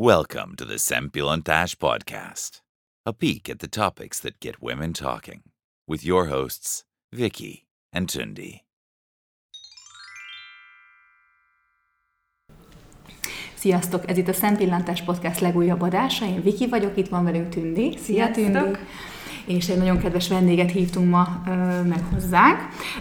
Welcome to the Sempilontash Podcast, a peek at the topics that get women talking, with your hosts, Vicky and Tundi. Sziasztok! Ez itt a Szempillantás Podcast legújabb adása. Én Viki vagyok, itt van velünk Tündi. Szia Sziasztok! Tündi! És egy nagyon kedves vendéget hívtunk ma ö, meg hozzánk.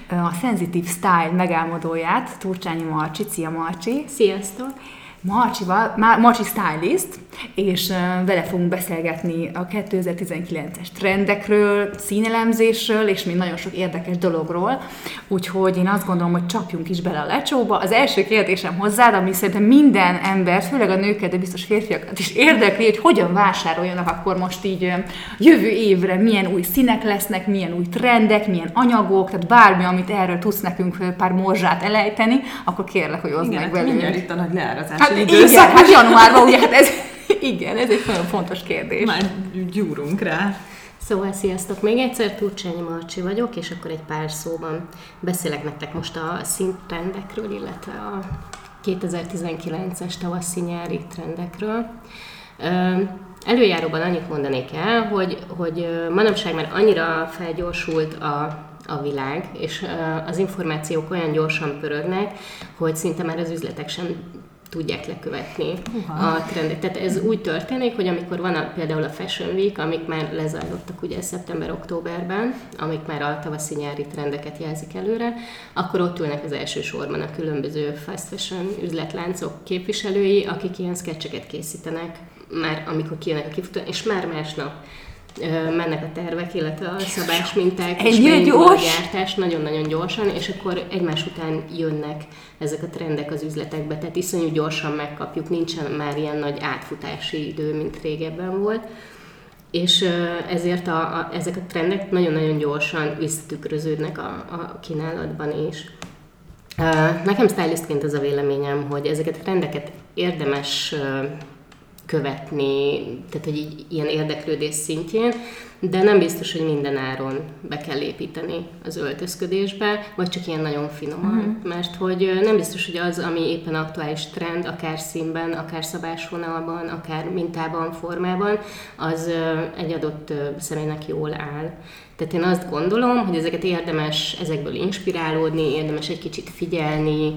Ö, A Sensitive Style megálmodóját, Turcsányi Marcsi. Szia Marcsi! Sziasztok! Marcsival, Marcsi Stylist, és vele fogunk beszélgetni a 2019-es trendekről, színelemzésről, és még nagyon sok érdekes dologról. Úgyhogy én azt gondolom, hogy csapjunk is bele a lecsóba. Az első kérdésem hozzád, ami szerintem minden ember, főleg a nőket, de biztos férfiakat is érdekli, hogy hogyan vásároljanak akkor most így jövő évre, milyen új színek lesznek, milyen új trendek, milyen anyagok, tehát bármi, amit erről tudsz nekünk pár morzsát elejteni, akkor kérlek, hogy hozd Igen, meg hát mindjárt velünk. itt a nagy leárazási Hát időszak. igen, hát januárban ugye, hát ez, igen, ez egy nagyon fontos kérdés. Már gyúrunk rá. Szóval sziasztok! Még egyszer Turcsányi Marcsi vagyok, és akkor egy pár szóban beszélek nektek most a színtrendekről, illetve a 2019-es tavaszi-nyári trendekről. Előjáróban annyit mondanék el, hogy, hogy manapság már annyira felgyorsult a, a világ, és az információk olyan gyorsan pörögnek, hogy szinte már az üzletek sem tudják lekövetni Uha. a trendet. Tehát ez úgy történik, hogy amikor van a, például a Fashion Week, amik már lezajlottak ugye szeptember-októberben, amik már a tavaszi-nyári trendeket jelzik előre, akkor ott ülnek az első sorban a különböző fast fashion üzletláncok képviselői, akik ilyen sketcheket készítenek, már amikor kijönnek a kifutó, és már másnap mennek a tervek, illetve a szabás minták, és Ennyire beindul a gyors? gyártás nagyon-nagyon gyorsan, és akkor egymás után jönnek ezek a trendek az üzletekbe, tehát iszonyú gyorsan megkapjuk, nincsen már ilyen nagy átfutási idő, mint régebben volt. És ezért a, a, ezek a trendek nagyon-nagyon gyorsan visszatükröződnek a, a kínálatban is. Nekem stylistként az a véleményem, hogy ezeket a trendeket érdemes követni, tehát hogy így ilyen érdeklődés szintjén, de nem biztos, hogy minden áron be kell építeni az öltözködésbe, vagy csak ilyen nagyon finoman, uh-huh. mert hogy nem biztos, hogy az, ami éppen aktuális trend, akár színben, akár szabásvonalban, akár mintában, formában, az egy adott személynek jól áll. Tehát én azt gondolom, hogy ezeket érdemes ezekből inspirálódni, érdemes egy kicsit figyelni,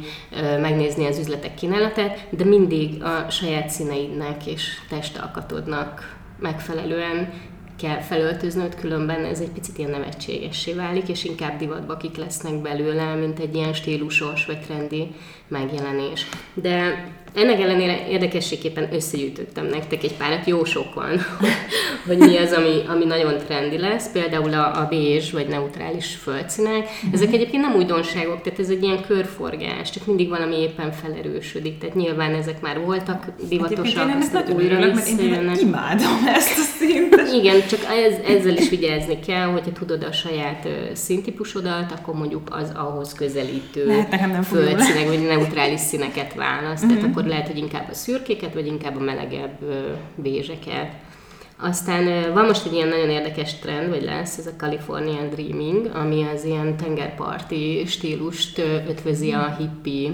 megnézni az üzletek kínálatát, de mindig a saját színeidnek és testalkatodnak megfelelően kell felöltöznöd, különben ez egy picit ilyen nevetségessé válik, és inkább divatba kik lesznek belőle, mint egy ilyen stílusos vagy trendi megjelenés. De ennek ellenére érdekességképpen összegyűjtöttem nektek egy párat, jó sok van, hogy mi az, ami, ami nagyon trendi lesz, például a, a bézs vagy neutrális földszínek. Ezek egyébként nem újdonságok, tehát ez egy ilyen körforgás, csak mindig valami éppen felerősödik, tehát nyilván ezek már voltak divatosak, én ennek aztán nagyon újra örülök, mert én imádom ezt a szintet. Igen, csak ez, ezzel is vigyázni kell, hogyha tudod a saját színtípusodat, akkor mondjuk az ahhoz közelítő Lehet, nekem nem földszínek, vagy neutrális színeket választ. Tehát akkor lehet, hogy inkább a szürkéket, vagy inkább a melegebb bézseket. Aztán van most egy ilyen nagyon érdekes trend, vagy lesz, ez a Californian Dreaming, ami az ilyen tengerparti stílust ötvözi a hippi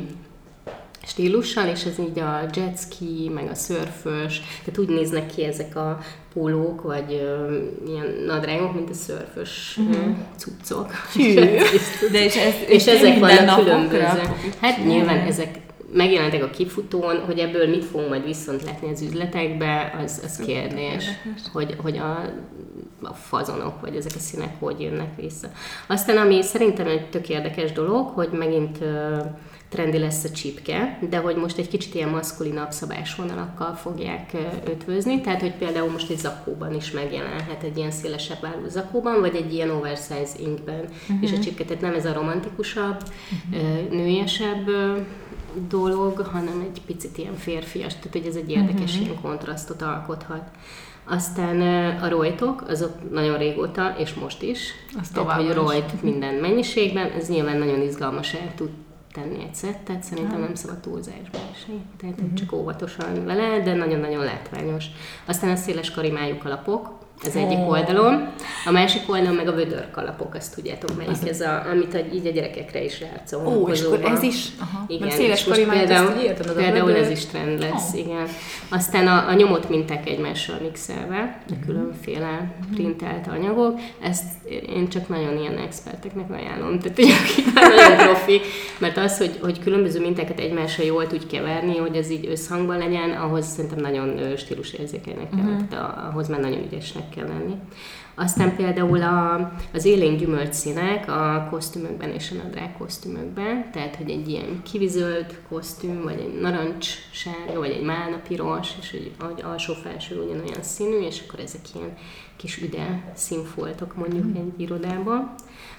stílussal, és ez így a jet ski, meg a szörfös, tehát úgy néznek ki ezek a pólók, vagy ö, ilyen nadrágok, mint a szörfös uh-huh. cuccok. De és, ez, és ezek minden vannak különböző. akkor- Hát nyilván ezek megjelentek a kifutón, hogy ebből mit fogunk majd viszont látni az üzletekbe, az, az kérdés, hogy, hogy a, a fazonok, vagy ezek a színek hogy jönnek vissza. Aztán, ami szerintem egy tök érdekes dolog, hogy megint trendi lesz a csipke, de hogy most egy kicsit ilyen maszkulinabb szabásvonalakkal fogják ötvözni, tehát hogy például most egy zakóban is megjelenhet egy ilyen szélesebb álló zakóban, vagy egy ilyen oversize inkben, uh-huh. és a csipke, tehát nem ez a romantikusabb, uh-huh. nőiesebb dolog, hanem egy picit ilyen férfias, tehát hogy ez egy érdekes uh-huh. ilyen kontrasztot alkothat. Aztán a rojtok, azok nagyon régóta, és most is. Az Tehát, hogy is. rojt minden mennyiségben, ez nyilván nagyon izgalmas el tud tenni egy szettet, szerintem nem szabad túlzásba esni. Tehát uh-huh. csak óvatosan vele, de nagyon-nagyon látványos. Aztán a széles karimájú kalapok, az egyik oldalon. A másik oldalon meg a vödörkalapok, azt tudjátok melyik ez, a, amit a, így a gyerekekre is játszom. Ó, és akkor ez is? Aha. Igen, Meg széles és most például, ezt értem, az például ez is trend lesz, Ó. igen. Aztán a, a nyomott minták egymással mixelve, a különféle printelt anyagok, ezt én csak nagyon ilyen experteknek ajánlom, tehát hogy akik már nagyon profi, mert az, hogy, hogy különböző mintákat egymással jól tudj keverni, hogy ez így összhangban legyen, ahhoz szerintem nagyon stílusérzékenynek kell, uh-huh. tehát ahhoz már nagyon ügyesnek kell lenni. Aztán például a, az élénk gyümölcsszínek a kosztümökben és a nadrág kosztümökben, tehát hogy egy ilyen kivizöld kosztüm, vagy egy narancssárga, vagy egy málna piros, és hogy alsó-felső ugyanolyan színű, és akkor ezek ilyen kis üde színfoltok mondjuk egy irodában.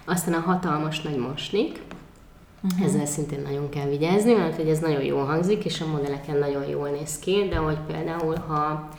Aztán a hatalmas nagy mosnik, Uh-huh. Ezzel szintén nagyon kell vigyázni, mert hogy ez nagyon jól hangzik, és a modelleken nagyon jól néz ki, de hogy például, ha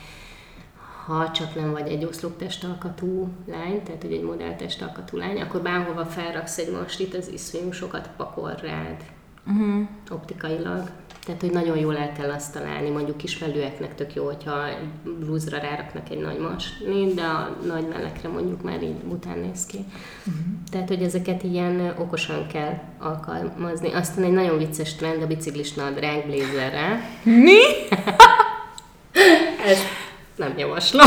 ha csak nem vagy egy oszlop testalkatú lány, tehát hogy egy modell testalkatú lány, akkor bárhova felraksz egy mastit, az iszonyú sokat pakol rád uh-huh. optikailag. Tehát, hogy nagyon jól el kell azt találni, mondjuk kisfelőeknek tök jó, hogyha egy blúzra ráraknak egy nagy masnit, de a nagy mellekre mondjuk már így után néz ki. Uh-huh. Tehát, hogy ezeket ilyen okosan kell alkalmazni. Aztán egy nagyon vicces trend a biciklis nadrág blézerre. Mi? Ezt nem javaslom.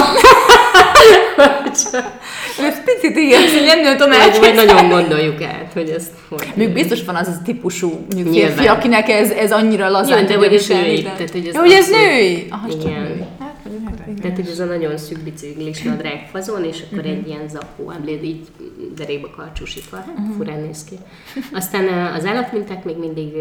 Ez picit igen, hogy nem tudom Vagy, vagy nagyon gondoljuk át, hogy ezt hogy... Még biztos van az az típusú férfi, akinek ez, ez annyira lazán Jó, de hogy ez viselni, női, tehát, hogy ez hogy ez női? Csak Igen. női. Hát. Tehát, hogy ez a nagyon szűk biciklis nadrág fazon, és akkor Mhm. egy ilyen zakó emléd így derékba karcsúsítva. Mhm. furán néz ki. Aztán az állatminták még mindig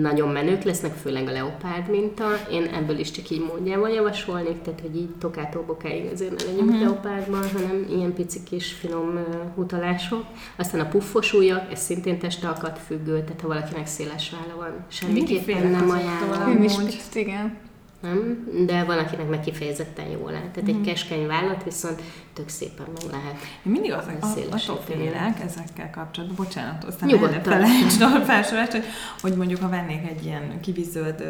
nagyon menők lesznek, főleg a leopárd minta. Én ebből is csak így módjával javasolnék, tehát hogy így tokától bokáig azért ne legyünk Mhm. leopárdban, hanem ilyen pici kis finom ö, utalások. Aztán a puffos ujjak, ez szintén testalkat függő, tehát ha valakinek széles válla van, semmiképpen nem ajánlom. Én is picit, igen. Nem? De van, akinek meg kifejezetten jól áll. Tehát Mhm. egy keskeny vállat viszont tök szépen meg lehet. Én mindig az, a, attól félek ezekkel kapcsolatban, bocsánat, aztán Nyugodtan. ne felejtsd a felsorolást, hogy, hogy mondjuk ha vennék egy ilyen kivizöld,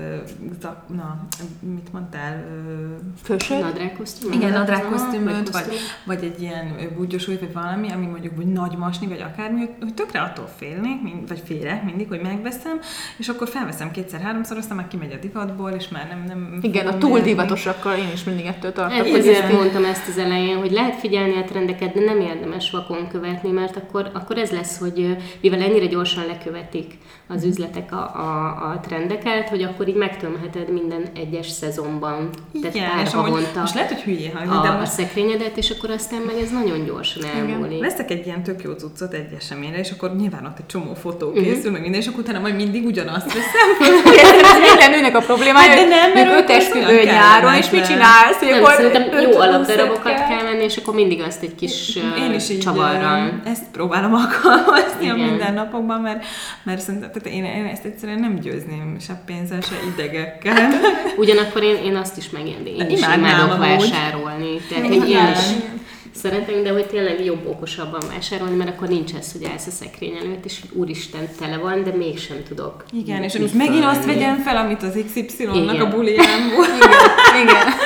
na, mit mondtál, ö, Fősöd? Nadrágkosztüm? igen, nadrágkosztümöt, vagy, vagy egy ilyen búgyos új, vagy valami, ami mondjuk vagy nagy masni, vagy akármi, hogy, hogy tökre attól félnék, vagy félek mindig, hogy megveszem, és akkor felveszem kétszer-háromszor, aztán már kimegy a divatból, és már nem... nem Igen, a túl divatosakkal én is mindig ettől tartok. Ezért mondtam ezt az elején, hogy lehet figyelni a trendeket, de nem érdemes vakon követni, mert akkor, akkor ez lesz, hogy mivel ennyire gyorsan lekövetik az üzletek a, a, a trendeket, hogy akkor így megtömheted minden egyes szezonban, tehát Igen, pár és amúgy, havonta most lehet, hogy hülyé hangzik, a, de a most szekrényedet, és akkor aztán meg ez nagyon gyorsan elmúlik. Veszek egy ilyen tök jó cuccot egy eseményre, és akkor nyilván ott egy csomó fotó Mhm. készül, meg minden, és akkor utána majd mindig ugyanazt veszem. Ez minden nőnek a problémája, Hát de nem, mert öt esküvő nyáron, és mit csinálsz? hogy Nem, akkor szerintem jó alapdarabokat venni, és akkor mindig azt egy kis Én is így csavarral. ezt próbálom alkalmazni a Igen. mindennapokban, mert, mert szerintem tehát én, én ezt egyszerűen nem győzném se pénzzel, se idegekkel. Ugyanakkor én, én azt is megérni, én is Imádnám imádok vásárolni. Tehát, hogy én is szeretem, de hogy tényleg jobb okosabban vásárolni, mert akkor nincs ez, hogy állsz a szekrény előtt, és úristen tele van, de mégsem tudok. Igen, és most megint azt vegyem fel, amit az XY-nak Igen. a bulián volt. Igen.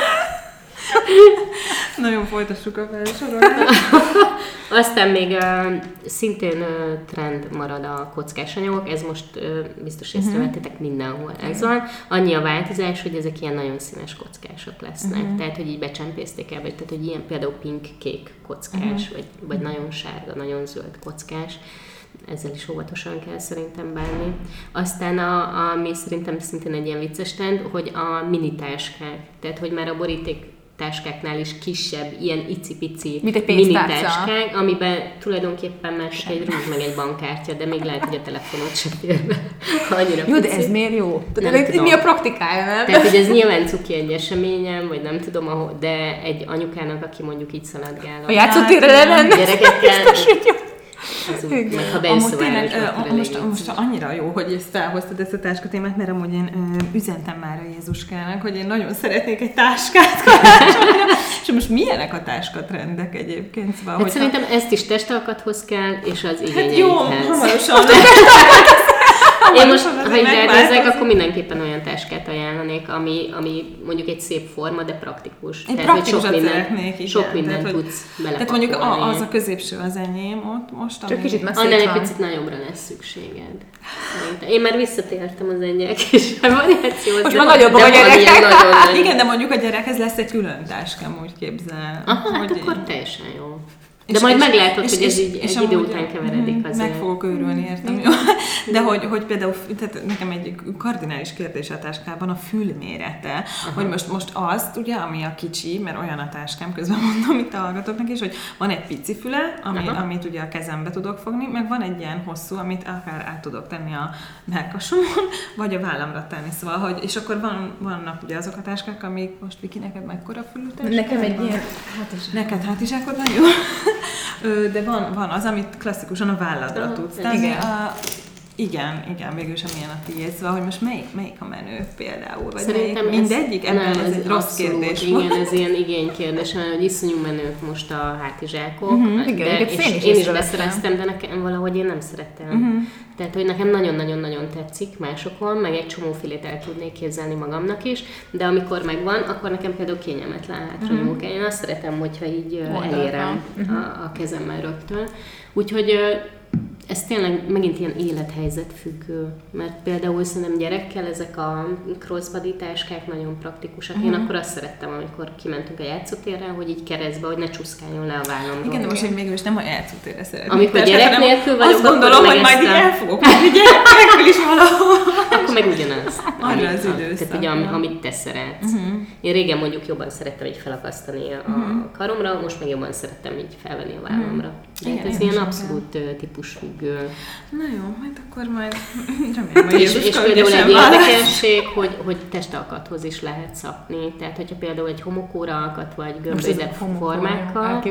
Nagyon folytassuk a felsorolást. Aztán még uh, szintén uh, trend marad a kockás anyagok, ez most uh, biztos észrevettétek mindenhol ez van. Annyi a változás, hogy ezek ilyen nagyon színes kockások lesznek. Uh-huh. Tehát, hogy így becsempészték el, vagy tehát, hogy ilyen például pink-kék kockás, uh-huh. vagy, vagy nagyon sárga, nagyon zöld kockás. Ezzel is óvatosan kell szerintem bánni. Aztán, a, ami szerintem szintén egy ilyen vicces trend, hogy a mini táskák. Tehát, hogy már a boríték táskáknál is kisebb, ilyen icipici Mint egy mini táskák, amiben tulajdonképpen már csak egy rúzs meg egy bankkártya, de még lehet, hogy a telefonot sem fér be. Annyira Jó, de ez miért jó? Nem tudom. mi a praktikája, nem? Tehát, hogy ez nyilván cuki egy eseményen, vagy nem tudom, ahol, de egy anyukának, aki mondjuk így szaladgál A játszótérre le igen. lenne. gyerekekkel, Biztos, hogy jó. Az úgy, meg ha Amúgy bejössz tényleg, a- most, most annyira jó, hogy ezt felhoztad ezt a táskatémát, mert amúgy én ö, üzentem már a Jézuskának, hogy én nagyon szeretnék egy táskát karácsonyra. És most milyenek a táskatrendek egyébként? Szóval, Hát szerintem ezt is testalkathoz kell, és az Hát igényeidhez. jó, hamarosan. Én most, ha így ránézek, akkor mindenképpen olyan táskát ajánlanék, ami, ami mondjuk egy szép forma, de praktikus. Én Tehát, hogy sok minden, szeretnék, igen. sok mindent Tehát, tudsz Tehát mondjuk a, az a középső az enyém ott most, Csak kicsit messze Annál egy picit nagyobbra lesz szükséged. Szerintem. Én már visszatértem az enyek is. Most már nagyobbak de a van gyerekek. nagyon Igen, de mondjuk a gyerekhez lesz egy külön táskám, úgy képzel. Aha, hát hogy- akkor teljesen jó. De És- majd meglátod, és- hogy ez így és egy idő után keveredik Mhm, azért. Meg fogok őrülni, értem, jó? De hogy, hogy például, tehát nekem egy kardinális kérdés a táskában a fülmérete, Aha. hogy most, most azt, ugye, ami a kicsi, mert olyan a táskám, közben mondom itt a hallgatóknak is, hogy van egy pici füle, ami, Aha. amit ugye a kezembe tudok fogni, meg van egy ilyen hosszú, amit akár át tudok tenni a melkasomon, vagy a vállamra tenni, szóval, hogy, és akkor van, vannak ugye azok a táskák, amik most Viki, neked mekkora fülű Nekem egy van? ilyen, hát is. Neked hátizsákod van jó? De van, van az, amit klasszikusan a válladra tudsz igen. A, igen, igen, végül sem ilyen a tiéd. Szóval, hogy most melyik, melyik a menő például? Vagy Szerintem melyik, mindegyik? ez, Ebben nem, ez, egy rossz abszolút, kérdés Igen, volt. ez ilyen igénykérdés, mert hogy iszonyú menők most a hátizsákok. Mhm, igen, de, és én is én is beszereztem, de nekem valahogy én nem szerettem. Mhm. Tehát, hogy nekem nagyon-nagyon-nagyon tetszik másokon, meg egy csomó filét el tudnék képzelni magamnak is, de amikor megvan, akkor nekem például kényelmetlen hátra Mhm. nyúlni kell. Én azt szeretem, hogyha így Oldalra. elérem Mhm. a, a kezemmel rögtön. Úgyhogy ez tényleg megint ilyen élethelyzet függő, mert például szerintem gyerekkel ezek a crossbody táskák nagyon praktikusak. Én Mhm. akkor azt szerettem, amikor kimentünk a játszótérre, hogy így keresztbe, hogy ne csúszkáljon le a vállamról. Igen, de most én mégis is nem a játszótérre szeretnék. Amikor táskát, gyerek nélkül vagyok, Azt gondolom, hogy majd így el fogok menni gyerek nélkül is valahol. Akkor meg ugyanaz. Arra az időszak, Tehát ugye, am- amit te szeretsz. Mhm. Én régen mondjuk jobban szerettem így felakasztani a karomra, most meg jobban szerettem így felvenni a vállamra. De Igen, hát ez ilyen abszolút ö, típusfüggő. Na jó, majd akkor majd remélem, hogy És, és például egy érdekesség, hogy, hogy testalkathoz is lehet szapni. Tehát, hogyha például egy homokóra alkat, vagy gömbölyzett formákkal,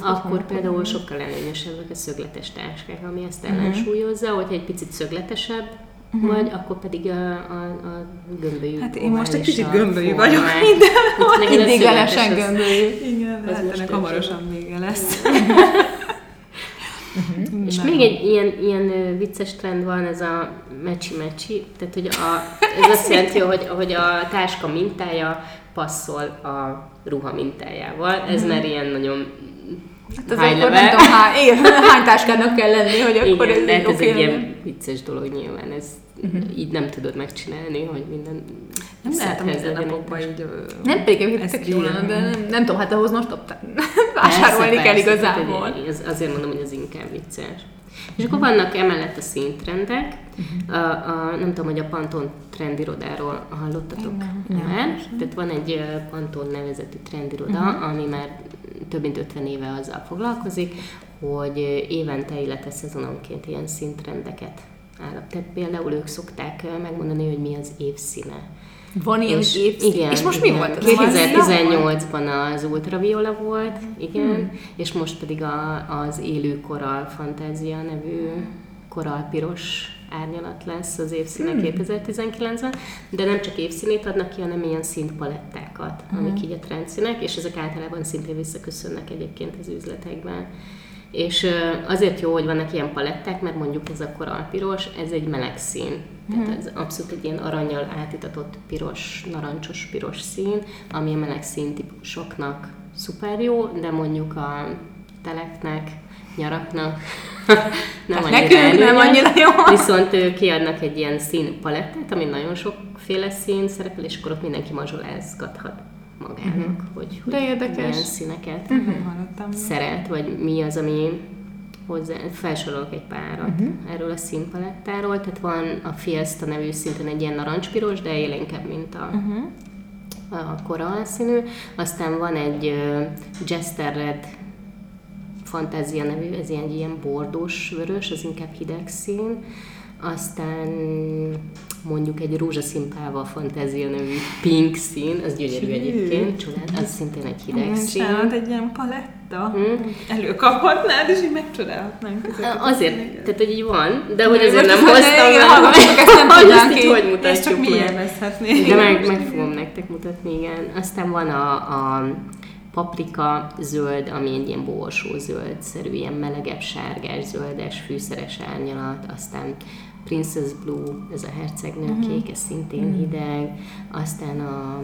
akkor például sokkal előnyösebbek a szögletes táskák, ami ezt Mhm. ellensúlyozza, hogyha egy picit szögletesebb vagy, akkor pedig a, a, a gömbölyű. Hát én most egy kicsit gömbölyű vagyok mindenhol. Hát Idégelesen gömbölyű. Igen, Az hát ennek hamarosan vége lesz. És Na még egy ilyen, ilyen vicces trend van, ez a mecsi-mecsi, tehát hogy a, ez azt jelenti, hogy, hogy a táska mintája passzol a ruha mintájával. Ez már ilyen nagyon Hát az high akkor level. nem tudom, hány, igen, hány táskának kell lenni, hogy akkor Igen, ez de hát ez egy ilyen vicces dolog nyilván, ez így nem tudod megcsinálni, hogy minden Nem lehet a mindennapokban így... Nem pedig egyébként ezt tök jó lenne, de nem, nem tudom, hát ahhoz most ott vásárolni kell igazából. Ez, azért mondom, hogy ez inkább vicces. És akkor vannak emellett a színtrendek. A, a, nem tudom, hogy a Panton trendirodáról hallottatok már. Tehát van egy Panton nevezetű trendiroda, ami már több mint 50 éve azzal foglalkozik, hogy évente, illetve szezononként ilyen színtrendeket állap. Tehát például ők szokták megmondani, hogy mi az évszíne. Van ilyen És, évszín. igen, és most mi igen. volt? az? 2018-ban az ultraviola volt, igen, és most pedig a, az élő koral fantázia nevű koralpiros árnyalat lesz az évszíne 2019-ben, de nem csak évszínét adnak ki, hanem ilyen szintpalettákat, amik így a trendszínek, és ezek általában szintén visszaköszönnek egyébként az üzletekben. És azért jó, hogy vannak ilyen paletták, mert mondjuk ez a koralpiros, ez egy meleg szín. Tehát ez abszolút egy ilyen aranyal átitatott piros, narancsos piros szín, ami a meleg szín típusoknak szuper jó, de mondjuk a teleknek, nyaraknak nem annyira nekünk nem annyira jó. Viszont kiadnak egy ilyen színpalettát, ami nagyon sokféle szín szerepel, és akkor ott mindenki mazsolázgathat magának, uh-huh. hogy, hogy De érdekes. milyen színeket hallottam. szeret, vagy mi az, ami hozzá, felsorolok egy párat uh-huh. erről a színpalettáról, tehát van a Fiesta nevű szinten egy ilyen narancspiros, de élénkebb, mint a, uh-huh. a korall színű, aztán van egy uh, Jester Red Fantázia nevű, ez ilyen, ilyen bordós vörös, az inkább hideg szín, aztán mondjuk egy rózsaszínpával fantázia nevű pink szín, az gyönyörű egyébként, csodát, az szintén egy hideg Igen, szín. csinálod egy ilyen paletta, Hm? előkaphatnád, és így megcsodálhatnánk. Azért, tehát hogy így van, de hogy azért nem hoztam el, hallgatók, ezt nem tudnánk így hogy Ezt csak mutatjuk mi élvezhetnénk. De meg, meg fogom nektek mutatni, igen. Aztán van a, a paprika zöld, ami egy ilyen borsó zöld-szerű, ilyen melegebb, sárgás, zöldes, fűszeres árnyalat, aztán Princess Blue, ez a hercegnő uh-huh. kék, ez szintén uh-huh. hideg, aztán a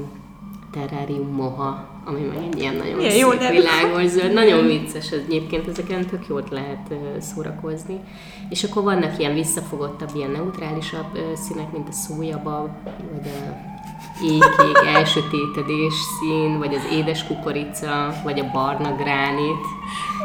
Terrarium Moha, ami meg egy ilyen nagyon Milyen szép, jó világos zöld, nagyon vicces ez egyébként, ezeken tök jót lehet szórakozni. És akkor vannak ilyen visszafogottabb, ilyen neutrálisabb színek, mint a szójabab, vagy a éjkék elsötétedés szín, vagy az édes kukorica, vagy a barna gránit.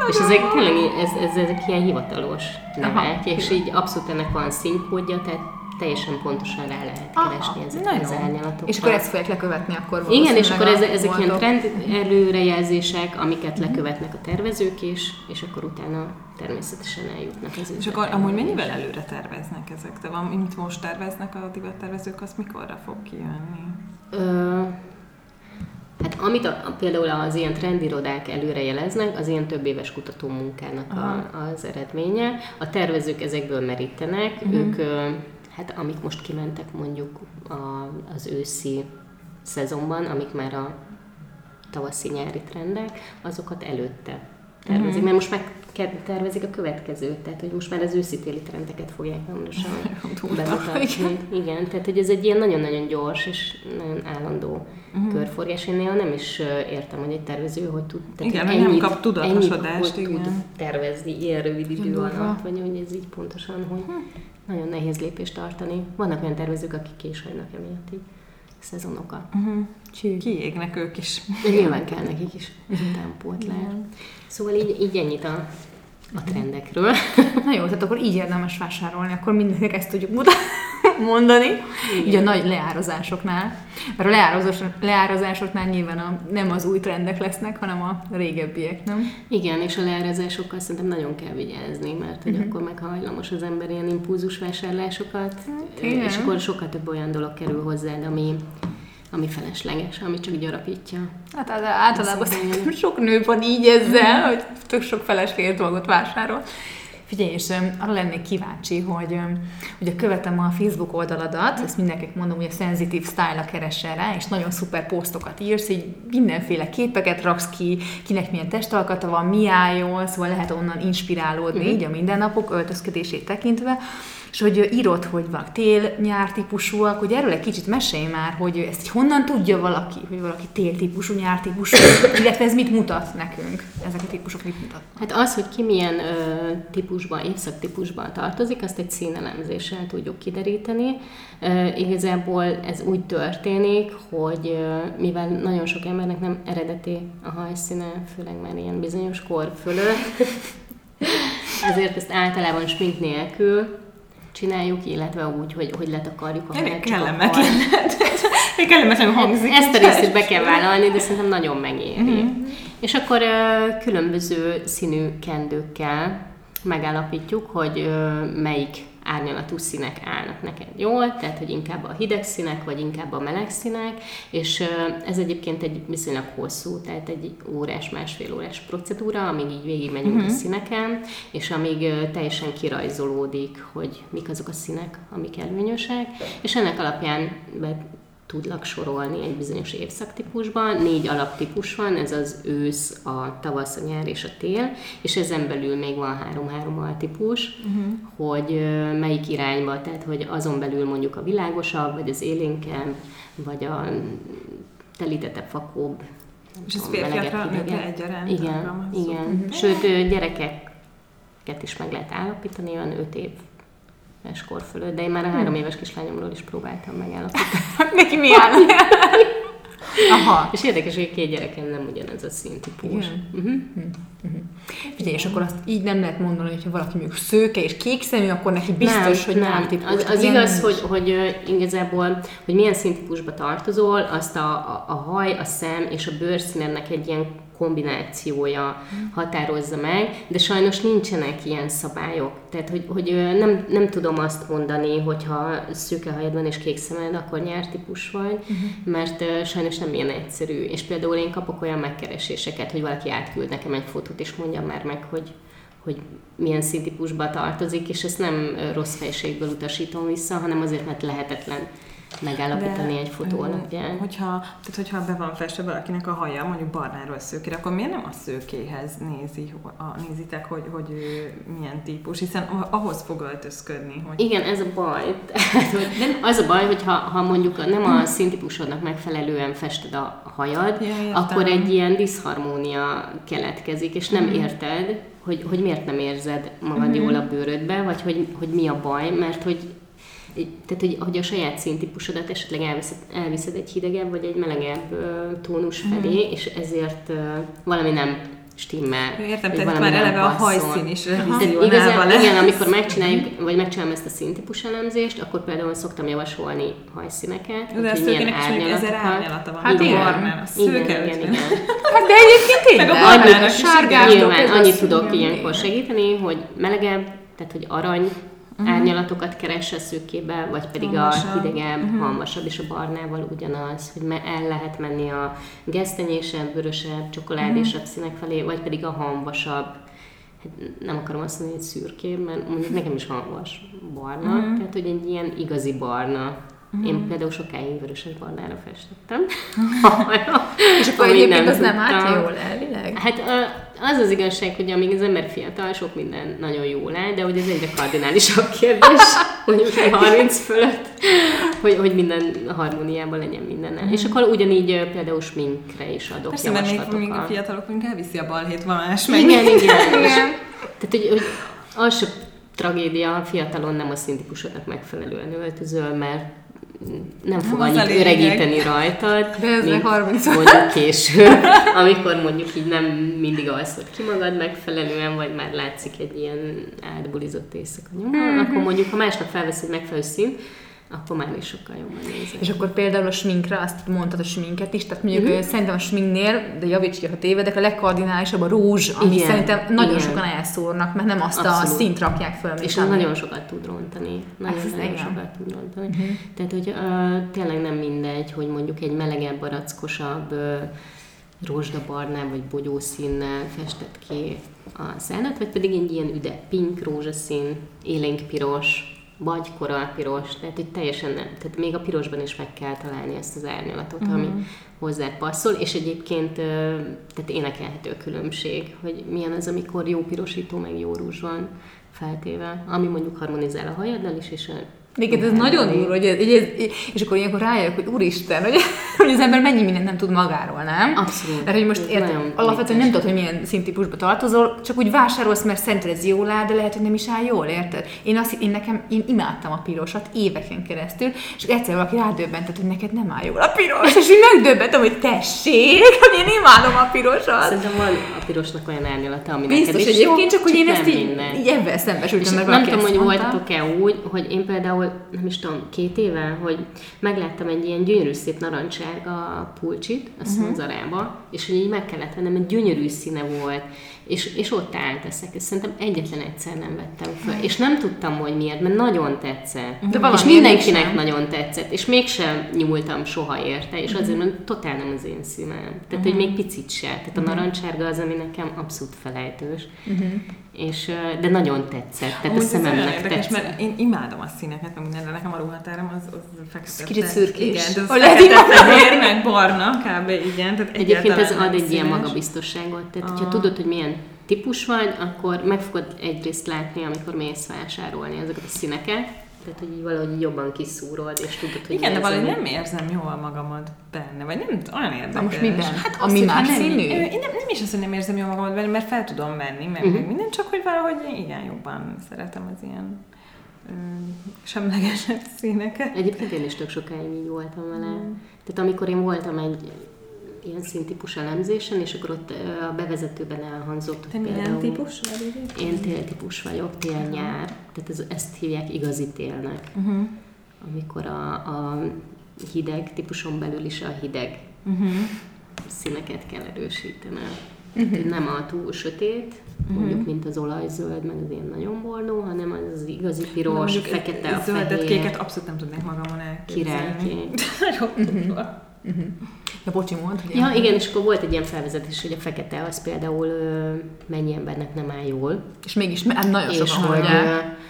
És ezek tényleg ez, ez, ezek ilyen hivatalos nevek, Aha. és így abszolút ennek van színkódja, tehát teljesen pontosan rá lehet Aha, keresni ezeket az árnyalatokat. És akkor ezt fogják lekövetni akkor Igen, és akkor valószínűleg ezek, ilyen trend előrejelzések, amiket lekövetnek a tervezők is, és akkor utána természetesen eljutnak az És akkor amúgy mennyivel előre terveznek ezek? De van, mint most terveznek a divattervezők, az mikorra fog kijönni? Ö, hát amit a, például az ilyen trendirodák előrejeleznek, az ilyen több éves kutató munkának a, az eredménye. A tervezők ezekből merítenek, uh-huh. ők, hát amik most kimentek mondjuk a, az őszi szezonban, amik már a tavaszi-nyári trendek, azokat előtte tervezik, uh-huh. mert most ke- tervezik a következőt, tehát hogy most már az őszi-téli trendeket fogják hamarosan bemutatni. Igen, tehát hogy ez egy ilyen nagyon-nagyon gyors és nagyon állandó uh-huh. körforgás. Én néha nem is értem, hogy egy tervező hogy tud. Igen, hogy hogy nem kap tudatosodást, ennyit, hogy igen. tud tervezni ilyen rövid idő alatt, vagy hogy ez így pontosan, hogy nagyon nehéz lépést tartani. Vannak olyan tervezők, akik később emiatt így szezonokat. Uh-huh. Kiégnek ők is. De nyilván kell nekik is utánpótlás. Szóval így, így ennyit a, a trendekről. Na jó, tehát akkor így érdemes vásárolni, akkor mindenkinek ezt tudjuk mutat- mondani. Így a nagy leározásoknál. Mert a leározás, leárazásoknál nyilván a, nem az új trendek lesznek, hanem a régebbiek, nem? Igen, és a leárazásokkal szerintem nagyon kell vigyázni, mert hogy akkor meg hajlamos az ember ilyen impulzus vásárlásokat, igen. és akkor sokkal több olyan dolog kerül hozzád, ami, ami felesleges, ami csak gyarapítja. Hát az- általában sok nő van így ezzel, hogy tök sok felesleges dolgot vásárol. Figyelj, és arra lennék kíváncsi, hogy ugye követem a Facebook oldaladat, ezt mindenkinek mondom, hogy a Sensitive Style-a keresel rá, és nagyon szuper posztokat írsz, így mindenféle képeket raksz ki, kinek milyen testalkata van, mi álljon, szóval lehet onnan inspirálódni Mhm. így a mindennapok öltözködését tekintve, és hogy írod, hogy vannak tél-nyár típusúak, hogy erről egy kicsit mesélj már, hogy ezt honnan tudja valaki, hogy valaki tél-típusú, nyár típusú, illetve ez mit mutat nekünk, ezek a típusok mit mutatnak. Hát az, hogy ki milyen ö, típusban, évszaktípusban tartozik, azt egy színelemzéssel tudjuk kideríteni. Ö, igazából ez úgy történik, hogy ö, mivel nagyon sok embernek nem eredeti a hajszíne, főleg már ilyen bizonyos kor fölött, ezért ezt általában smink nélkül csináljuk, illetve úgy, hogy, hogy letakarjuk a Elég kellemetlen. Elég kellemetlenül hangzik. ezt a részt is be kell vállalni, de szerintem nagyon megéri. Uh-huh. És akkor különböző színű kendőkkel megállapítjuk, hogy melyik árnyalatú színek állnak neked jól, tehát hogy inkább a hideg színek, vagy inkább a meleg színek, és ez egyébként egy viszonylag hosszú, tehát egy órás, másfél órás procedúra, amíg így végigmegyünk uh-huh. a színeken, és amíg teljesen kirajzolódik, hogy mik azok a színek, amik előnyösek, és ennek alapján tudlak sorolni egy bizonyos évszaktípusban. Négy alaptípus van, ez az ősz, a tavasz, a nyár és a tél, és ezen belül még van három-három altípus, uh-huh. hogy melyik irányba, tehát hogy azon belül mondjuk a világosabb, vagy az élénkebb, vagy a telítettebb, fakóbb. És ez férfiakra, nőkre egyaránt Igen, igen. Sőt, ö, gyerekeket is meg lehet állapítani, olyan öt éves kor fölött, de én már a három éves kislányomról is próbáltam megállapítani. Neki mi áll? Aha. És érdekes, hogy a két gyerekem nem ugyanaz a színtípus. Igen. Uh-huh. Figyelj, és akkor azt így nem lehet mondani, hogy ha valaki mondjuk szőke és kék szemű, akkor neki biztos, hogy nem típus. Az, az igaz, hogy, hogy ö, igazából, hogy milyen színtípusba tartozol, azt a, a, a haj, a szem és a bőrszínednek egy ilyen kombinációja határozza meg, de sajnos nincsenek ilyen szabályok. Tehát, hogy, hogy nem, nem tudom azt mondani, hogyha szőke hajad van és kék szemed, akkor nyártípus vagy, uh-huh. mert sajnos nem ilyen egyszerű. És például én kapok olyan megkereséseket, hogy valaki átküld nekem egy fotót, és mondja már meg, hogy hogy milyen színtípusba tartozik, és ezt nem rossz fejségből utasítom vissza, hanem azért, mert lehetetlen megállapítani egy fotó alapján. Hogyha, tehát hogyha be van festve valakinek a haja, mondjuk barnáról szőkére, akkor miért nem a szőkéhez nézi, a, nézitek, hogy, hogy ő milyen típus, hiszen ahhoz fog öltözködni. Hogy... Igen, ez a baj. De az a baj, hogy ha, mondjuk nem a színtípusodnak megfelelően fested a hajad, ja, akkor egy ilyen diszharmónia keletkezik, és nem mm. érted, hogy, hogy miért nem érzed magad mm-hmm. jól a bőrödbe, vagy hogy, hogy mi a baj, mert hogy tehát, hogy, hogy a saját színtípusodat esetleg elviszed, elviszed egy hidegebb vagy egy melegebb tónus mhm. felé, mm. és ezért valami nem stimmel. Értem, tehát már eleve a hajszín is igazán, lesz. Igen, amikor megcsináljuk, vagy megcsinálom ezt a színtípus elemzést, akkor például szoktam javasolni hajszíneket, de hogy milyen árnyalatokat. árnyalata van. Hát igen, barnán, a szőke igen, igen, igen. Hát de egyébként tényleg. Meg a barnának is. Nyilván, annyit tudok ilyenkor segíteni, hogy melegebb, tehát hogy arany uh-huh. árnyalatokat keresse szőkébe, vagy pedig halmasabb. a hidegebb, uh-huh. halmasabb, és a barnával ugyanaz, hogy el lehet menni a gesztenyésebb, vörösebb, csokoládésabb uh-huh. színek felé, vagy pedig a hamvasabb, hát nem akarom azt mondani, hogy szürkébb, mert mondjuk nekem is hamvas barna, uh-huh. tehát hogy egy ilyen igazi barna Uh-huh. Én például sokáig vöröses barnára festettem. és akkor egyébként az nem állt jól elvileg? Hát az az igazság, hogy amíg az ember fiatal, sok minden nagyon jól áll, de hogy ez egyre kardinálisabb kérdés, hogy 30 fölött, hogy, hogy minden harmóniában legyen minden. Uh-huh. És akkor ugyanígy például sminkre is adok Persze, mert még, még a fiatalok még elviszi a balhét valás meg. Igen, igen. igen. Tehát, hogy, hogy az se tragédia, a fiatalon nem a szintikusodnak megfelelően öltözöl, mert nem fog nem annyit öregíteni rajtad, mint 30 mondjuk később, amikor mondjuk így nem mindig alszod ki magad megfelelően, vagy már látszik egy ilyen átbulizott éjszaka nyoma, mm-hmm. akkor mondjuk, ha másnap felvesz egy megfelelő szint, akkor már is sokkal jobban nézel. És akkor például a sminkre, azt mondtad a sminket is, tehát mondjuk mm-hmm. szerintem a sminknél, de javíts ki, ha tévedek, a legkardinálisabb a rózs, ami Igen. szerintem nagyon Igen. sokan elszórnak, mert nem azt Abszolút. a szint rakják föl. És az nagyon sokat tud rontani. Nagyon, nagyon sokat tud rontani. Mm-hmm. Tehát, hogy uh, tényleg nem mindegy, hogy mondjuk egy melegebb, barackosabb uh, rózsdabarnál vagy bogyószínnel festett ki a szállat, vagy pedig egy ilyen üde pink rózsaszín, élénk piros, vagy koralpiros, tehát hogy teljesen nem. Tehát még a pirosban is meg kell találni ezt az árnyalatot, uh-huh. ami mhm. hozzá passzol, és egyébként tehát énekelhető különbség, hogy milyen az, amikor jó pirosító, meg jó rúzs van feltéve, ami mondjuk harmonizál a hajaddal is, és a Néked ez nagyon durva, hogy ez, ez, és akkor ilyenkor rájövök, hogy úristen, hogy, hogy az ember mennyi mindent nem tud magáról, nem? Abszolút. Mert hogy most értem, alapvetően nem tudod, hogy milyen színtípusba tartozol, csak úgy vásárolsz, mert szerinted ez jól áll, de lehet, hogy nem is áll jól, érted? Én, azt, én nekem, én imádtam a pirosat éveken keresztül, és egyszer valaki rádöbbentett, hogy neked nem áll jól a piros, és én megdöbbentem, hogy tessék, hogy én imádom a pirosat. Szerintem van a pirosnak olyan árnyalata, ami Biztos, neked is egyébként, csak hogy én ezt így, így ebben szembesültem meg. Nem tudom, hogy voltatok-e úgy, hogy én például például, nem is tudom, két éve, hogy megláttam egy ilyen gyönyörű szép narancsága pulcsit, azt uh-huh. Zarába, és hogy így meg kellett vennem, egy gyönyörű színe volt, és, és ott állt ezek, és szerintem egyetlen egyszer nem vettem fel, és nem tudtam, hogy miért, mert nagyon tetszett. De és mindenkinek sem. nagyon tetszett, és mégsem nyúltam soha érte, és azért, mert totál nem az én színem. Tehát, uh-huh. hogy még picit se. Tehát a narancsárga az, ami nekem abszolút felejtős. Uh-huh és, de nagyon tetszett, tehát Úgy, a szememnek érdekes, tetszett. mert én imádom a színeket, meg mindenre, nekem a ruhatárom az, az fekete. Kicsit szürkés. Igen, de az fekete, fehér, meg barna, kb. igen. Tehát Egyébként ez ad egy színes. ilyen magabiztosságot, tehát ah. hogyha tudod, hogy milyen típus vagy, akkor meg fogod egyrészt látni, amikor mész vásárolni ezeket a színeket, tehát, hogy így valahogy jobban kiszúrod, és tudod, hogy Igen, de valahogy nem érzem jól magamad benne, vagy nem olyan érdekes. most minden? Hát ami más színű? Nem, én nem, nem is azt, hogy nem érzem jól magamat benne, mert fel tudom menni, mert uh-huh. minden, csak hogy valahogy igen, jobban szeretem az ilyen semlegesebb színeket. Egyébként én is tök sokáig így voltam vele. Mm. Tehát amikor én voltam egy ilyen színtípus elemzésen, és akkor ott a bevezetőben elhangzott, Te hogy például... típus vagy? Én téltípus vagyok, tél-nyár, tehát ez, ezt hívják igazi télnek. Uh-huh. Amikor a, a hideg típuson belül is a hideg uh-huh. színeket kell erősíteni. Uh-huh. Tehát nem a túl sötét, uh-huh. mondjuk, mint az olajzöld, meg az ilyen nagyon bornó, hanem az, az igazi piros, mondjuk fekete, a zöldet, fehér. kéket abszolút nem tudnék magamon elképzelni. Királyként. Nagyon uh-huh. Uh-huh. Ja, bocsi, mond, hogy Ja, igen, és akkor volt egy ilyen felvezetés, hogy a fekete az például ö, mennyi embernek nem áll jól. És mégis nagyon és sokan hogy,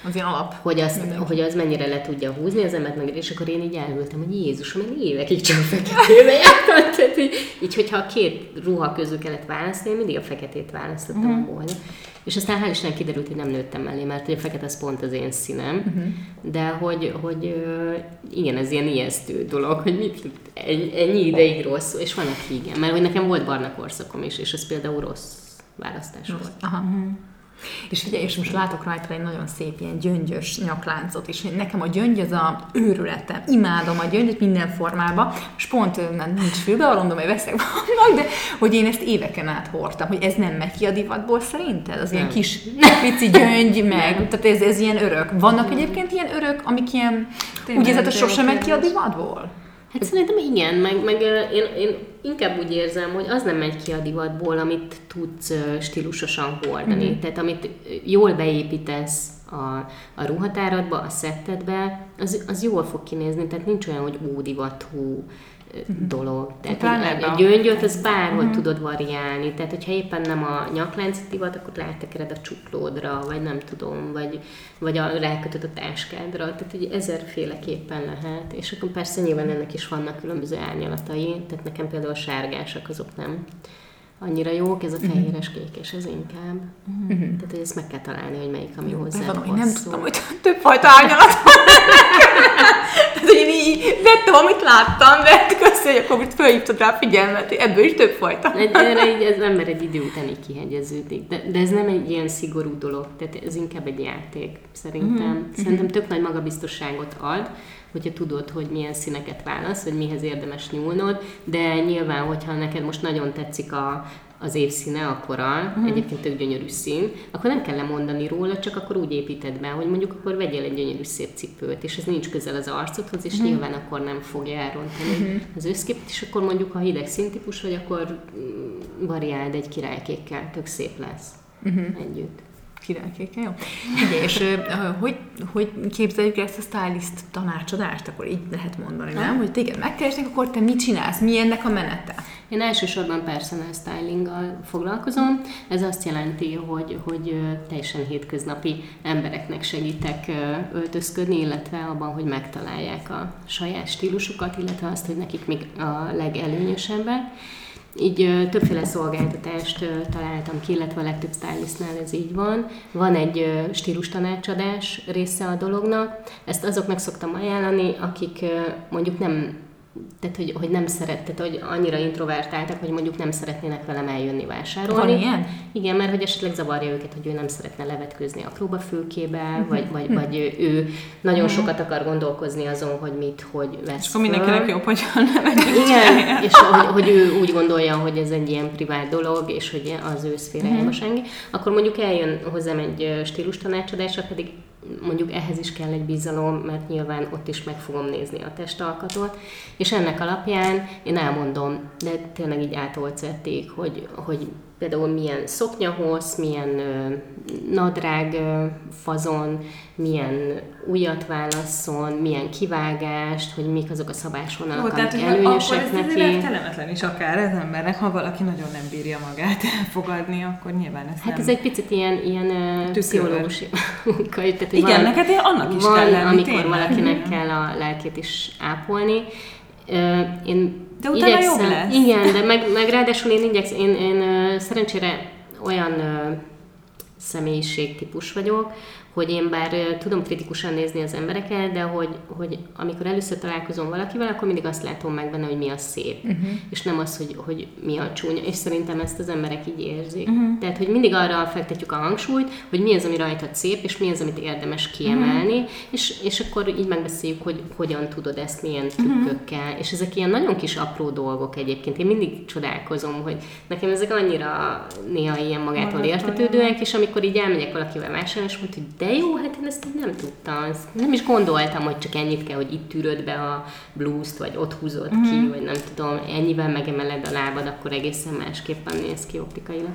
Az ilyen alap. Hogy, azt, hogy az mennyire le tudja húzni az embert meg, és akkor én így elültem, hogy Jézusom, én évekig csak feketébe jártam. Tehát így, így, hogyha a két ruha közül kellett választani, én mindig a feketét választottam uh-huh. volna. És aztán hál' Isten kiderült, hogy nem nőttem mellé, mert a fekete az pont az én színem. Uh-huh. De hogy, hogy igen, ez ilyen ijesztő dolog, hogy mit, ennyi ideig rossz, és van, aki igen. Mert hogy nekem volt barna korszakom is, és ez például rossz választás rossz. volt. Aha. Uh-huh. És ugye, és most látok rajta egy nagyon szép ilyen gyöngyös nyakláncot is. Nekem a gyöngy az a őrületem. Imádom a gyöngyöt minden formában. És pont nem nincs fülbevalom, de majd veszek valamit, de hogy én ezt éveken át hordtam, hogy ez nem megy ki a divatból szerinted? Az nem. ilyen kis pici gyöngy, meg, tehát ez, ez ilyen örök. Vannak egyébként ilyen örök, amik ilyen, úgy érzed, hogy sosem megy ki a divatból? Hát szerintem igen, meg, meg én, én inkább úgy érzem, hogy az nem megy ki a divatból, amit tudsz stílusosan hordani. Mm-hmm. Tehát amit jól beépítesz a, a ruhatáradba, a szettedbe, az, az jól fog kinézni. Tehát nincs olyan, hogy ódivatú Mhm. Dolog. Tehát a, a gyöngyöt az bárhogy uh-huh. tudod variálni. Tehát, hogyha éppen nem a nyakláncot divat, akkor rátekered a csuklódra, vagy nem tudom, vagy, vagy a, rákötöd a táskádra. Tehát, hogy ezerféleképpen lehet. És akkor persze nyilván ennek is vannak különböző árnyalatai. Tehát nekem például a sárgásak azok nem annyira jók, ez a mhm. fehéres kékes, ez inkább. Uh-huh. Tehát, hogy ezt meg kell találni, hogy melyik, ami hozzá van, Nem tudtam, hogy több fajta árnyalat Tehát, hogy én így vettem, amit láttam, de köszönöm, hogy akkor fölhívtad rá a figyelmet, ebből is több fajta. Erre így az ember egy idő után így kihegyeződik. De, de, ez nem egy ilyen szigorú dolog, tehát ez inkább egy játék, szerintem. Uh-huh. Szerintem tök nagy magabiztosságot ad, hogyha tudod, hogy milyen színeket válasz, hogy mihez érdemes nyúlnod, de nyilván, hogyha neked most nagyon tetszik a, az évszíne, a koral, uh-huh. egyébként tök gyönyörű szín, akkor nem kell lemondani róla, csak akkor úgy építed be, hogy mondjuk akkor vegyél egy gyönyörű szép cipőt, és ez nincs közel az arcodhoz, és uh-huh. nyilván akkor nem fogja elrontani uh-huh. az őszképet, és akkor mondjuk, ha hideg színtípus vagy, akkor mm, variáld egy királykékkel, tök szép lesz uh-huh. együtt királykéke, jó? Igen, és hogy, hogy képzeljük ezt a stylist tanácsadást, akkor így lehet mondani, nem? Hogy téged megkeresnek, akkor te mit csinálsz? Mi ennek a menete? Én elsősorban personal stylinggal foglalkozom. Ez azt jelenti, hogy, hogy teljesen hétköznapi embereknek segítek öltözködni, illetve abban, hogy megtalálják a saját stílusukat, illetve azt, hogy nekik még a legelőnyösebbek így többféle szolgáltatást találtam ki, illetve a legtöbb stylistnál ez így van. Van egy stílus tanácsadás része a dolognak, ezt azoknak szoktam ajánlani, akik mondjuk nem tehát, hogy, hogy nem szeret, tehát, hogy annyira introvertáltak, hogy mondjuk nem szeretnének velem eljönni vásárolni. Van ilyen? Igen, mert hogy esetleg zavarja őket, hogy ő nem szeretne levetközni a próbafülkébe, uh-huh. vagy, vagy, vagy ő nagyon uh-huh. sokat akar gondolkozni azon, hogy mit, hogy vesz És akkor mindenkinek jobb, hogy Igen, és hogy, hogy ő úgy gondolja, hogy ez egy ilyen privát dolog, és hogy az ő szférájába uh-huh. senki, akkor mondjuk eljön hozzám egy stílus tanácsadásra, pedig mondjuk ehhez is kell egy bizalom, mert nyilván ott is meg fogom nézni a testalkatot, és ennek alapján én elmondom, de tényleg így átolcették, hogy, hogy például milyen szoknyahossz, milyen nadrág fazon, milyen újat válasszon, milyen kivágást, hogy mik azok a szabásvonalak, Jó, amik előnyösek akkor neki. Ez kellemetlen is akár az embernek, ha valaki nagyon nem bírja magát elfogadni, akkor nyilván ez Hát nem... ez egy picit ilyen, ilyen pszichológus munka. Igen, van, neked annak is van, kell lenni, amikor tényleg. valakinek kell a lelkét is ápolni. Én de utána igyekszem, jobb lesz. Igen, de meg, meg ráadásul én igyekszem, én, én szerencsére olyan személyiségtípus vagyok, hogy én bár tudom kritikusan nézni az embereket, de hogy, hogy amikor először találkozom valakivel, akkor mindig azt látom meg benne, hogy mi a szép, uh-huh. és nem az, hogy, hogy mi a csúnya, és szerintem ezt az emberek így érzik. Uh-huh. Tehát, hogy mindig arra fektetjük a hangsúlyt, hogy mi az, ami rajtad szép, és mi az, amit érdemes kiemelni, uh-huh. és, és akkor így megbeszéljük, hogy hogyan tudod ezt, milyen trükkökkel, uh-huh. és ezek ilyen nagyon kis apró dolgok egyébként. Én mindig csodálkozom, hogy nekem ezek annyira néha ilyen magától értetődőek, és amikor így elmegyek valakivel vásárolni, és mondja, hogy de jó, hát én ezt nem tudtam. Ezt nem is gondoltam, hogy csak ennyit kell, hogy itt tűröd be a blúzt, vagy ott húzod mm-hmm. ki, mhm. vagy nem tudom, ennyivel megemeled a lábad, akkor egészen másképpen néz ki optikailag.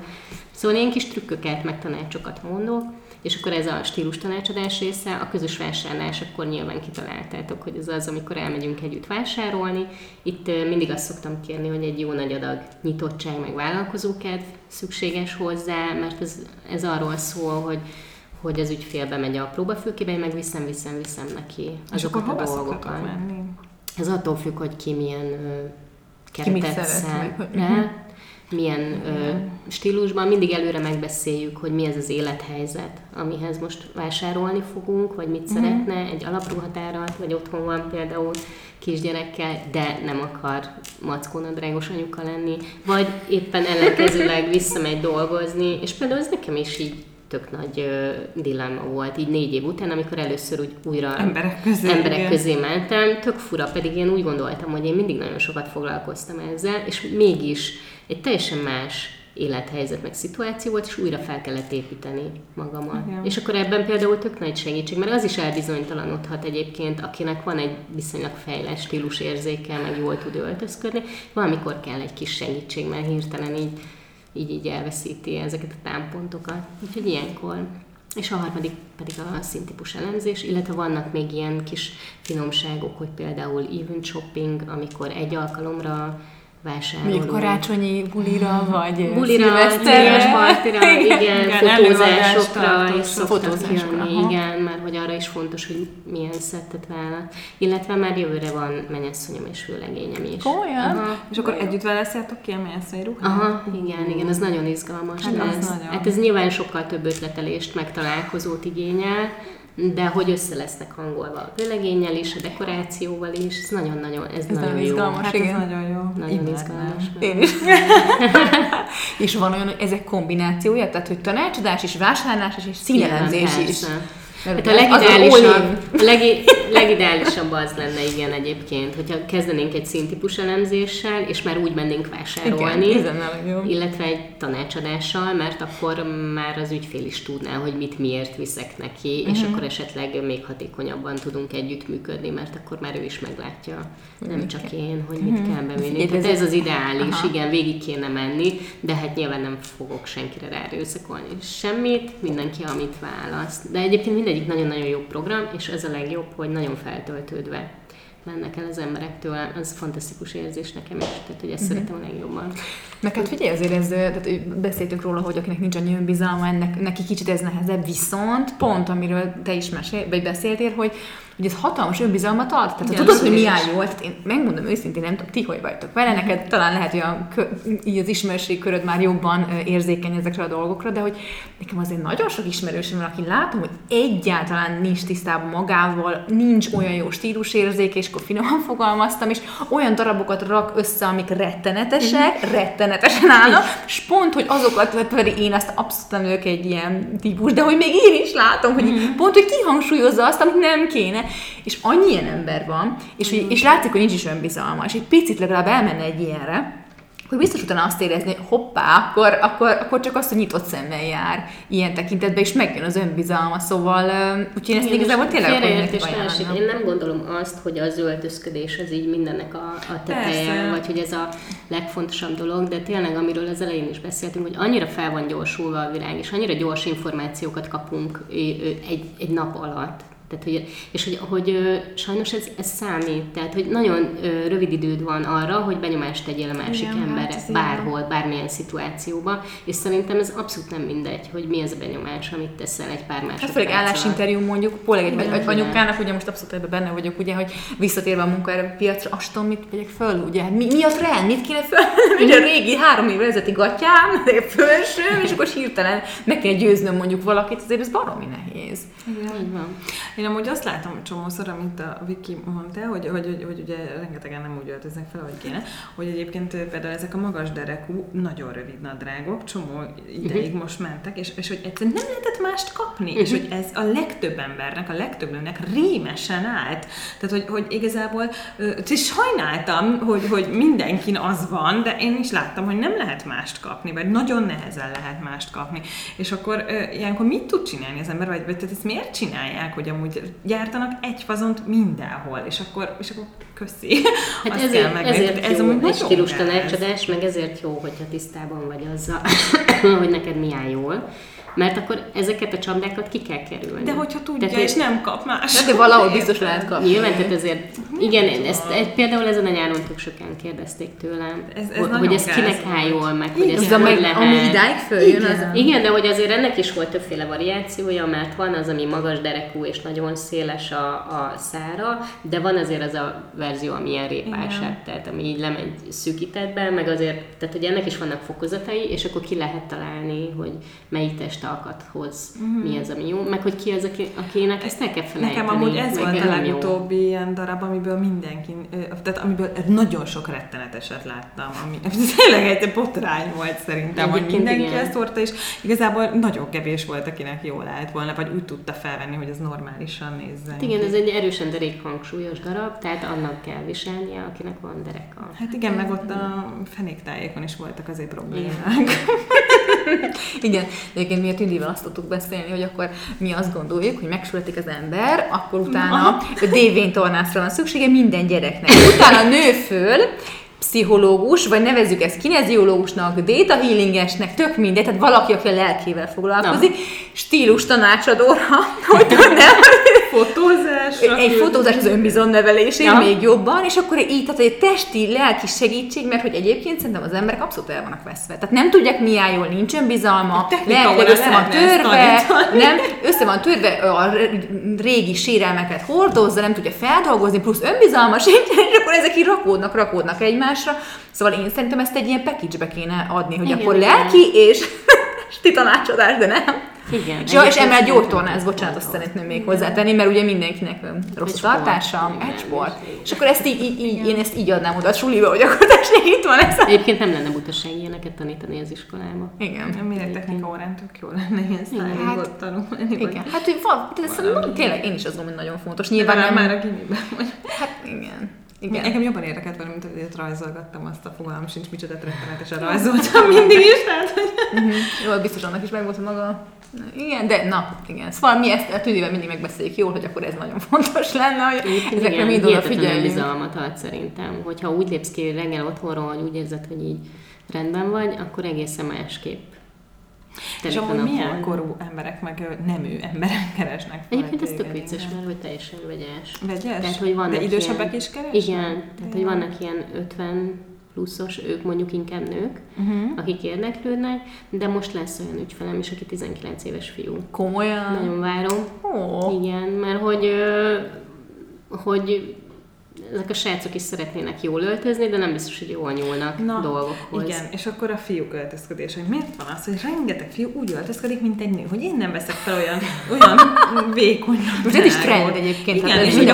Szóval ilyen kis trükköket, meg tanácsokat mondok, és akkor ez a stílus tanácsadás része, a közös vásárlás, akkor nyilván kitaláltátok, hogy ez az, amikor elmegyünk együtt vásárolni. Itt mindig azt szoktam kérni, hogy egy jó nagy adag nyitottság, meg vállalkozókedv szükséges hozzá, mert ez, ez arról szól, hogy hogy az ügyfél bemegy a próbafülkébe, én meg viszem, viszem, viszem neki azokat és akkor a dolgokat. Ez attól függ, hogy ki milyen mit keretet hogy- rá, milyen ö, stílusban. Mindig előre megbeszéljük, hogy mi ez az élethelyzet, amihez most vásárolni fogunk, vagy mit szeretne, egy alapruhatárat, vagy otthon van például kisgyerekkel, de nem akar mackónadrágos anyuka lenni, vagy éppen ellenkezőleg visszamegy dolgozni, és például ez nekem is így tök nagy ö, dilemma volt, így négy év után, amikor először úgy újra Emberek közé, emberek igen. közé mentem, tök fura, pedig én úgy gondoltam, hogy én mindig nagyon sokat foglalkoztam ezzel, és mégis egy teljesen más élethelyzet meg szituáció volt, és újra fel kellett építeni magamat. Igen. És akkor ebben például tök nagy segítség, mert az is elbizonytalanodhat egyébként, akinek van egy viszonylag fejlett stílusérzéke, meg jól tud öltözködni, valamikor kell egy kis segítség, mert hirtelen így, így, így elveszíti ezeket a támpontokat. Úgyhogy ilyenkor. És a harmadik pedig a színtípus elemzés, illetve vannak még ilyen kis finomságok, hogy például event shopping, amikor egy alkalomra vásárolunk. Mondjuk karácsonyi bulira, vagy Bulira, szilveszterre. partira, igen, Igen, fotózásokra is szoktak Fotózásokra, jönni, aha. igen, mert hogy arra is fontos, hogy milyen szettet vállal. Illetve már jövőre van mennyasszonyom és főlegényem is. Komolyan? Aha. És akkor együtt választjátok ki a messzai ruhát? Aha, igen, igen, ez nagyon izgalmas Hát az lesz. nagyon. Hát ez nyilván sokkal több ötletelést, meg találkozót igényel, de hogy össze lesznek hangolva a vőlegénnyel is, a dekorációval is, ez nagyon-nagyon, ez, Ez nagyon nagyon jó. izgalmas. Hát Igen. ez nagyon jó. Nagyon Imádnám. izgalmas. Én is. és van olyan, hogy ezek kombinációja, tehát hogy tanácsadás is, vásárlás is, és színelemzés Igen, is. persze. Hát a legideálisabb, a legi, legideálisabb az lenne, igen, egyébként, hogyha kezdenénk egy színtípus elemzéssel, és már úgy mennénk vásárolni, Igen, illetve egy tanácsadással, mert akkor már az ügyfél is tudná, hogy mit miért viszek neki, és Mhm. akkor esetleg még hatékonyabban tudunk együttműködni, mert akkor már ő is meglátja, nem csak én, hogy mit kell bevinni. Tehát ez- az ideális, Aha. igen, végig kéne menni, de hát nyilván nem fogok senkire ráerőszakolni semmit, mindenki amit választ. De egyébként mindegyik nagyon-nagyon jó program, és ez a legjobb, hogy nagyon feltöltődve mennek el az emberektől, az fantasztikus érzés nekem is, tehát hogy ezt Mhm. szeretem a legjobban. Meg hát figyelj, azért ez, tehát beszéltünk róla, hogy akinek nincs annyi önbizalma, ennek, neki kicsit ez nehezebb, viszont pont, amiről te is mesél, vagy beszéltél, hogy, hogy ez hatalmas önbizalmat ad. Tehát Igen, tudod, hogy mi áll jól, tehát én megmondom őszintén, nem tudom, ti hogy vagytok vele, neked talán lehet, hogy a, így az ismerőség köröd már jobban érzékeny ezekre a dolgokra, de hogy nekem azért nagyon sok ismerősöm van, aki látom, hogy egyáltalán nincs tisztában magával, nincs olyan jó stílusérzék, és akkor finoman fogalmaztam, és olyan darabokat rak össze, amik rettenetesek, rettenetesen állnak, és pont, hogy azokat, pedig én azt abszolút nem vagyok egy ilyen típus, de hogy még én is látom, hogy pont, hogy kihangsúlyozza azt, amit nem kéne, és annyi ilyen ember van, és, hogy, és látszik, hogy nincs is önbizalma, és egy picit legalább elmenne egy ilyenre, hogy biztos utána azt érezni, hogy hoppá, akkor, akkor, akkor csak azt, hogy nyitott szemmel jár ilyen tekintetben, és megjön az önbizalma, szóval úgyhogy én ezt igazából tényleg akkor. Én nem gondolom azt, hogy az öltözködés az így mindennek a, a teteje, Persze. vagy hogy ez a legfontosabb dolog, de tényleg, amiről az elején is beszéltünk, hogy annyira fel van gyorsulva a világ, és annyira gyors információkat kapunk egy, egy nap alatt. Tehát, hogy, és hogy, hogy sajnos ez, ez számít, tehát hogy nagyon rövid időd van arra, hogy benyomást tegyél a másik Igen, hát emberre, így bárhol, bármilyen szituációban, és szerintem ez abszolút nem mindegy, hogy mi ez a benyomás, amit teszel egy pár Hát másodperc főleg alatt. állásinterjú mondjuk, főleg egy, Igen, egy igen. anyukának, ugye most abszolút ebben benne vagyok, ugye, hogy visszatérve a munkaerőpiacra, azt tudom, mit vegyek föl, ugye, hát mi, mi a trend, mit kéne föl, ugye a régi három évvel ezelőtti gatyám, fölsőm, és akkor hirtelen meg kell győznöm mondjuk valakit, azért ez baromi nehéz. Így van. Én amúgy azt látom csomószor, amit a Viki mondta, hogy, hogy, hogy, hogy ugye rengetegen nem úgy öltöznek fel, ahogy kéne, hogy egyébként például ezek a magas derekú, nagyon rövid nadrágok, csomó ideig most mentek, és, és hogy egyszerűen nem lehetett mást kapni, és hogy ez a legtöbb embernek, a legtöbb nőnek rémesen állt. Tehát, hogy, hogy igazából és sajnáltam, hogy, hogy mindenkin az van, de én is láttam, hogy nem lehet mást kapni, vagy nagyon nehezen lehet mást kapni. És akkor ilyenkor mit tud csinálni az ember, vagy, vagy tehát ezt miért csinálják, hogy amúgy gyártanak egy fazont mindenhol, és akkor, és akkor köszi. Hát Azt ezért, kell ezért ez jó amúgy egy stílus tanácsadás, meg ezért jó, hogyha tisztában vagy azzal, hogy neked mi áll jól. Mert akkor ezeket a csapdákat ki kell kerülni. De hogyha tudja, Tehát, és nem kap más. De valahol biztos lehet kapni. Nyilván, tehát ezért, igen, ezt, ezt például ezen a nyáron tök sokan kérdezték tőlem, Ez- ez hogy, hogy ez kinek áll jól, meg hogy ez hogy meg, lehet. ami idáig följön, az... Igen, de hogy azért ennek is volt többféle variációja, mert van az, ami magas derekú és nagyon széles a, a szára, de van azért az a verzió, ami ilyen répásebb, tehát ami így lemegy szűkítettbe, meg azért, tehát hogy ennek is vannak fokozatai, és akkor ki lehet találni, hogy melyik testalkathoz mm. mi az, ami jó, meg hogy ki az, aki, akinek ezt el kell felejteni. Nekem amúgy ez volt a legutóbbi ilyen darab, amiből mindenki, tehát amiből nagyon sok retteneteset láttam, ami tényleg egy botrány volt szerintem, hogy mindenki igen. ezt hordta, és igazából nagyon kevés volt, akinek jól állt volna, vagy úgy tudta felvenni, hogy ez normálisan nézzen. Hát igen, ez egy erősen derék hangsúlyos darab, tehát annak kell viselnie, akinek van dereka. Hát igen, meg ott a fenéktájékon is voltak azért problémák. Igen, de egyébként miért Tüdivel azt tudtuk beszélni, hogy akkor mi azt gondoljuk, hogy megszületik az ember, akkor utána dévén tornászra van szüksége minden gyereknek. Utána nő föl, pszichológus, vagy nevezzük ezt kineziológusnak, data healingesnek, tök mindegy, tehát valaki, aki a lelkével foglalkozik, stílus tanácsadóra, hogy tudnám, Fotózás. egy fotózás az önbizon nevelésén Ja. még jobban, és akkor így, tehát egy testi, lelki segítség, mert hogy egyébként szerintem az emberek abszolút el vannak veszve. Tehát nem tudják, mi áll jól, nincs önbizalma, technika lelkileg össze van törve, nem, össze van törve, a régi sérelmeket hordozza, nem tudja feldolgozni, plusz önbizalma sincsen, és akkor ezek így rakódnak, rakódnak egymásra. Szóval én szerintem ezt egy ilyen package-be kéne adni, hogy Igen, akkor lelki és ti tanácsadás, de nem. Igen. Ja, és emellett gyógytornász, bocsánat, azt szeretném még hozzátenni, mert ugye mindenkinek ö, rossz Egy sport. tartása, egy sport. És akkor ezt így, így, így én ezt így adnám oda a suliba, hogy akkor tessék, itt van ez. Egyébként nem lenne butaság ilyeneket tanítani az iskolába. Igen. Mire technika órán tök jó lenne ilyen stylingot tanulni. vagy- Igen, hát hogy van, tényleg én is azt gondolom, hogy nagyon fontos. Nyilván nem nem, már a gimiben vagy. hát igen. Igen. Engem jobban érdekelt volna, mint hogy rajzolgattam azt a fogalmam sincs, micsoda rettenetesen rajzoltam mindig is, tehát hogy Mhm. Jó, biztos annak is megvolt a maga. Igen, de na, igen. Szóval mi ezt a tűnivel mindig megbeszéljük jól, hogy akkor ez nagyon fontos lenne, hogy Egyébként ezekre mind hihetetlen odafigyeljünk. bizalmat ad szerintem. Hogyha úgy lépsz ki reggel otthonról, hogy úgy érzed, hogy így rendben vagy, akkor egészen másképp. És telik a amúgy milyen korú emberek, meg nemű emberek keresnek fel Egyébként ez tök vicces, igen. mert hogy teljesen vegyes. Vegyes? Tehát, hogy vannak De idősebbek ilyen, is keresnek? Igen, tehát hogy vannak ilyen 50 pluszos, ők mondjuk inkább nők, Uh-huh. akik érdeklődnek, de most lesz olyan ügyfelem is, aki 19 éves fiú. Komolyan. Nagyon várom. Ó. Igen, mert hogy, hogy ezek a srácok is szeretnének jól öltözni, de nem biztos, hogy jól nyúlnak Na, dolgokhoz. igen, és akkor a fiúk öltözködés, hogy miért van az, hogy rengeteg fiú úgy öltözködik, mint egy nő, hogy én nem veszek fel olyan, olyan vékony Most ez is nadrágot. trend egyébként, Igen, ez és hogy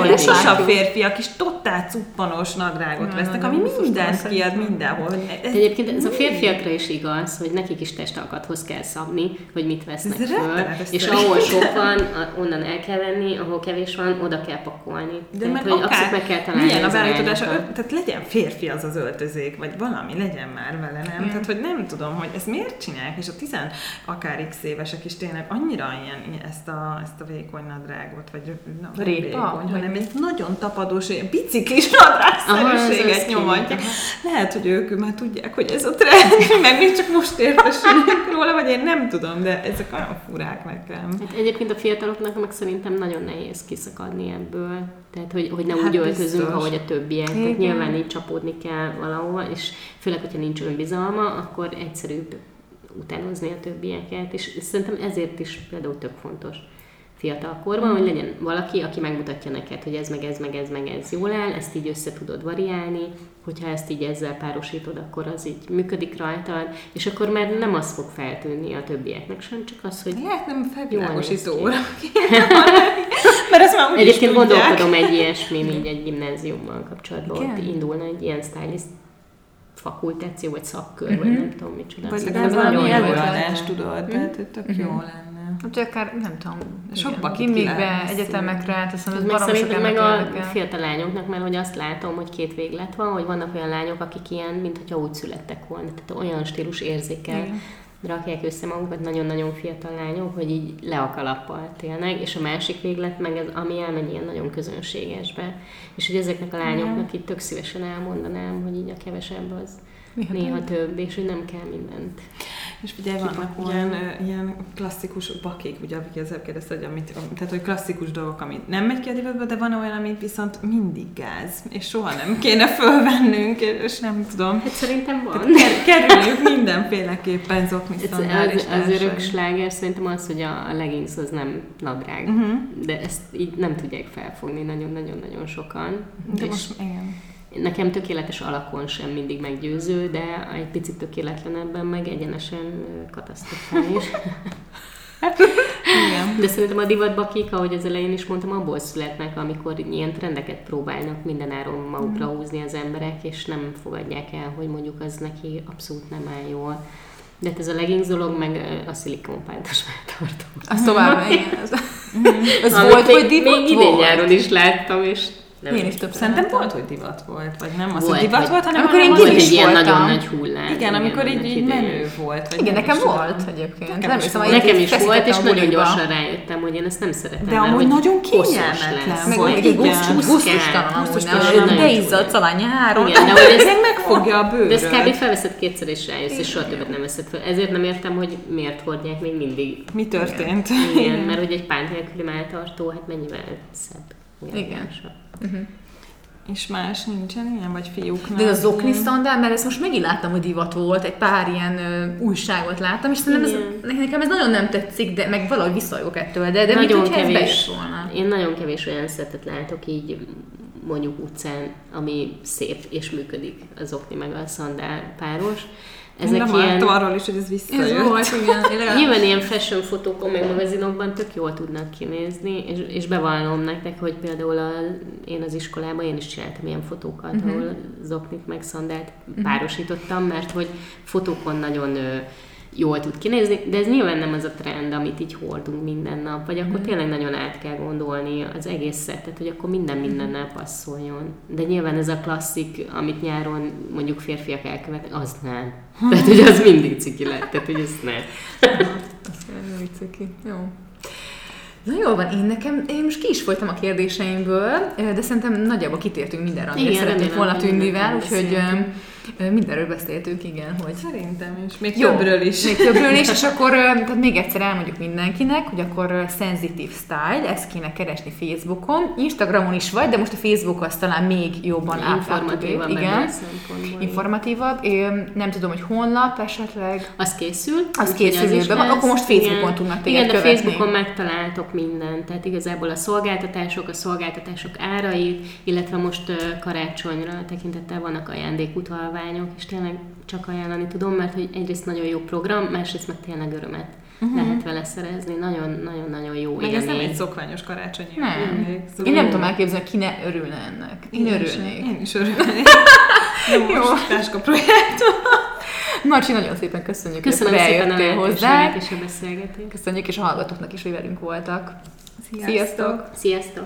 a férfiak is totál cuppanos nadrágot Ja, vesznek, ami mindent kiad mindenhol. De Ez, egyébként ez a férfiakra is igaz, hogy nekik is testalkathoz kell szabni, hogy mit vesznek Ez föl, és ahol sok van, onnan el kell venni, ahol kevés van, oda kell pakolni. de Tehát, hogy akár meg kell találni milyen az arányokat. tehát legyen férfi az az öltözék, vagy valami legyen már vele, nem? Tehát, hogy nem tudom, hogy ezt miért csinálják, és a tizen akár x évesek is tényleg annyira ilyen, ezt, a, ezt a vékony nadrágot, vagy na, Répa? vékony, Vagy hanem egy nagyon tapadós, ilyen biciklis nadrágszerűséget nyomatják. Lehet, hogy ők már tudják, hogy ez a trend, meg még csak most értesülnek róla, vagy én nem tudom, de ezek olyan furák nekem. Hát egyébként a fiataloknak meg szerintem nagyon nehéz kiszakadni ebből. Tehát, hogy, hogy ne Hát úgy öltözünk. Ahogy a többiek. Tehát Igen. nyilván így csapódni kell valahol, és főleg, hogyha nincs önbizalma, akkor egyszerűbb utánozni a többieket. És szerintem ezért is például tök fontos fiatal korban, hogy legyen valaki, aki megmutatja neked, hogy ez meg ez meg ez meg ez jól áll, ezt így össze tudod variálni, hogyha ezt így ezzel párosítod, akkor az így működik rajtad, és akkor már nem az fog feltűnni a többieknek sem, csak az, hogy Lehet nem felvilágosító óra Mert ezt már úgy Egyébként is gondolkodom egy ilyesmi, így egy gimnáziummal kapcsolatban, Igen? ott indulna egy ilyen stylist fakultáció, vagy szakkör, vagy nem tudom micsoda. Vagy legalább ez valami nagyon jó előadás, ötlet. tudod, tehát hogy tök jó lenne. Hát, hogy akár, nem tudom, Sokba gimikbe, egyetemekre, hát azt Ez mondom, meg ez barom sok meg a fiatal lányoknak, mert hogy azt látom, hogy két véglet van, hogy vannak olyan lányok, akik ilyen, mint hogyha úgy születtek volna. Tehát olyan stílus érzékel Igen. Rakják össze magukat nagyon-nagyon fiatal lányok, hogy így le a kalappal tényleg, és a másik véglet meg az, ami elmegy ilyen nagyon közönségesbe. És hogy ezeknek a lányoknak itt tök szívesen elmondanám, hogy így a kevesebb az Mi a néha több, és hogy nem kell mindent. És figyelj, vannak ilyen, ö, ilyen klasszikus bakik, ugye, akik ezzel kérdezte, hogy amit, tehát, hogy klasszikus dolgok, ami nem megy ki a divatba, de van olyan, amit viszont mindig gáz, és soha nem kéne fölvennünk, és nem tudom. Hát szerintem van. Ker- kerüljük mindenféleképpen szandál és az, az örök sláger szerintem az, hogy a, a leggings az nem nadrág. Mhm. De ezt így nem tudják felfogni nagyon-nagyon-nagyon sokan. De És most, igen. Nekem tökéletes alakon sem mindig meggyőző, de egy picit tökéletlenebben meg egyenesen katasztrofális. igen. De szerintem a divatbakik, ahogy az elején is mondtam, abból születnek, amikor ilyen trendeket próbálnak mindenáron magukra húzni az emberek, és nem fogadják el, hogy mondjuk az neki abszolút nem áll jól. De hát ez a leggings dolog, meg a szilikonpántos megtartó. Az tovább, igen. Ez Amit volt, még, hogy divat még idén nyáron is láttam, és nem Én is több Szerintem volt, hogy divat volt, vagy nem az, Volt, hogy divat vagy- volt, hanem Amikor én volt is egy ilyen voltam. nagyon nagy hullám. Igen, amikor így, így menő volt. Vagy Igen, nekem volt egyébként. Nekem Nem is hiszem, Nekem is volt, és a nagyon gyorsan rájöttem, hogy én ezt nem szeretem. De amúgy nagyon kényelmetlen. Meg volt. Igen. gusztus- gusztustalan amúgy, Beizzadsz alá nyáron. Igen, de hogy ez, Meg megfogja a bőröd. de ezt kb. felveszed kétszer és rájössz, és soha többet nem veszed fel. Ezért nem értem, hogy miért hordják még mindig. Mi történt? Igen, mert hogy egy pánt nélküli melltartó, hát mennyivel szebb. Igen. És más nincsen ilyen, vagy fiúknál? De az zokni szandál, mert ezt most megint láttam, hogy divat volt, egy pár ilyen ö, újságot láttam, és szerintem ez, nekem ez nagyon nem tetszik, de meg valahogy visszajogok ettől, de, de nagyon ez kevés, bejött volna. én nagyon kevés olyan szettet látok így mondjuk utcán, ami szép és működik az okni meg a szandál páros. Ezek nem ilyen, arról is, hogy ez visszajött. volt, igen. Nyilván ilyen fashion fotókon, meg magazinokban tök jól tudnak kinézni, és, és bevallom nektek, hogy például a, én az iskolában én is csináltam ilyen fotókat, uh-huh. ahol zoknit meg szandált párosítottam, mert hogy fotókon nagyon jól tud kinézni, de ez nyilván nem az a trend, amit így hordunk minden nap, vagy akkor tényleg nagyon át kell gondolni az egész szettet, hogy akkor minden mindennel passzoljon. De nyilván ez a klasszik, amit nyáron mondjuk férfiak elkövetnek, az nem. Tehát, hogy az mindig ciki lett, tehát, hogy ez nem. Ez vicci. Jó. Na jól van, én nekem, én most ki is folytam a kérdéseimből, de szerintem nagyjából kitértünk mindenre, amire remélem, volna tűnnivel, mindenről úgyhogy beszéltünk. Mindenről beszéltünk, igen, hogy Szerintem is. Még Jó. többről is. Még többről is, és akkor tehát még egyszer elmondjuk mindenkinek, hogy akkor Sensitive Style, ezt kéne keresni Facebookon, Instagramon is vagy, de most a Facebook az talán még jobban Informatívan átlátható. ebből a Igen, informatívabb. Én nem tudom, hogy honlap esetleg. Az készül. Az úgyhogy készülőben van, akkor most Facebookon Igen. tudnak téged Igen, de követni. Facebookon megtaláltok mindent. Tehát igazából a szolgáltatások, a szolgáltatások árait, illetve most karácsonyra tekintettel vannak ajándékutalványok, és tényleg csak ajánlani tudom, mert hogy egyrészt nagyon jó program, másrészt meg tényleg örömet uh-huh. lehet vele szerezni. Nagyon-nagyon-nagyon jó Meg ez nem élmény. egy szokványos karácsonyi Nem. szóval- Én nem tudom elképzelni, ki ne örülne ennek. Én is- örülnék. Én is örülnék. Jó, most táska projekt. Marcsi, nagyon szépen köszönjük, Köszönöm hogy szépen hozzá. és a beszélgetést. Köszönjük, és a hallgatóknak is, hogy velünk voltak. Sziasztok. Sziasztok! Sziasztok!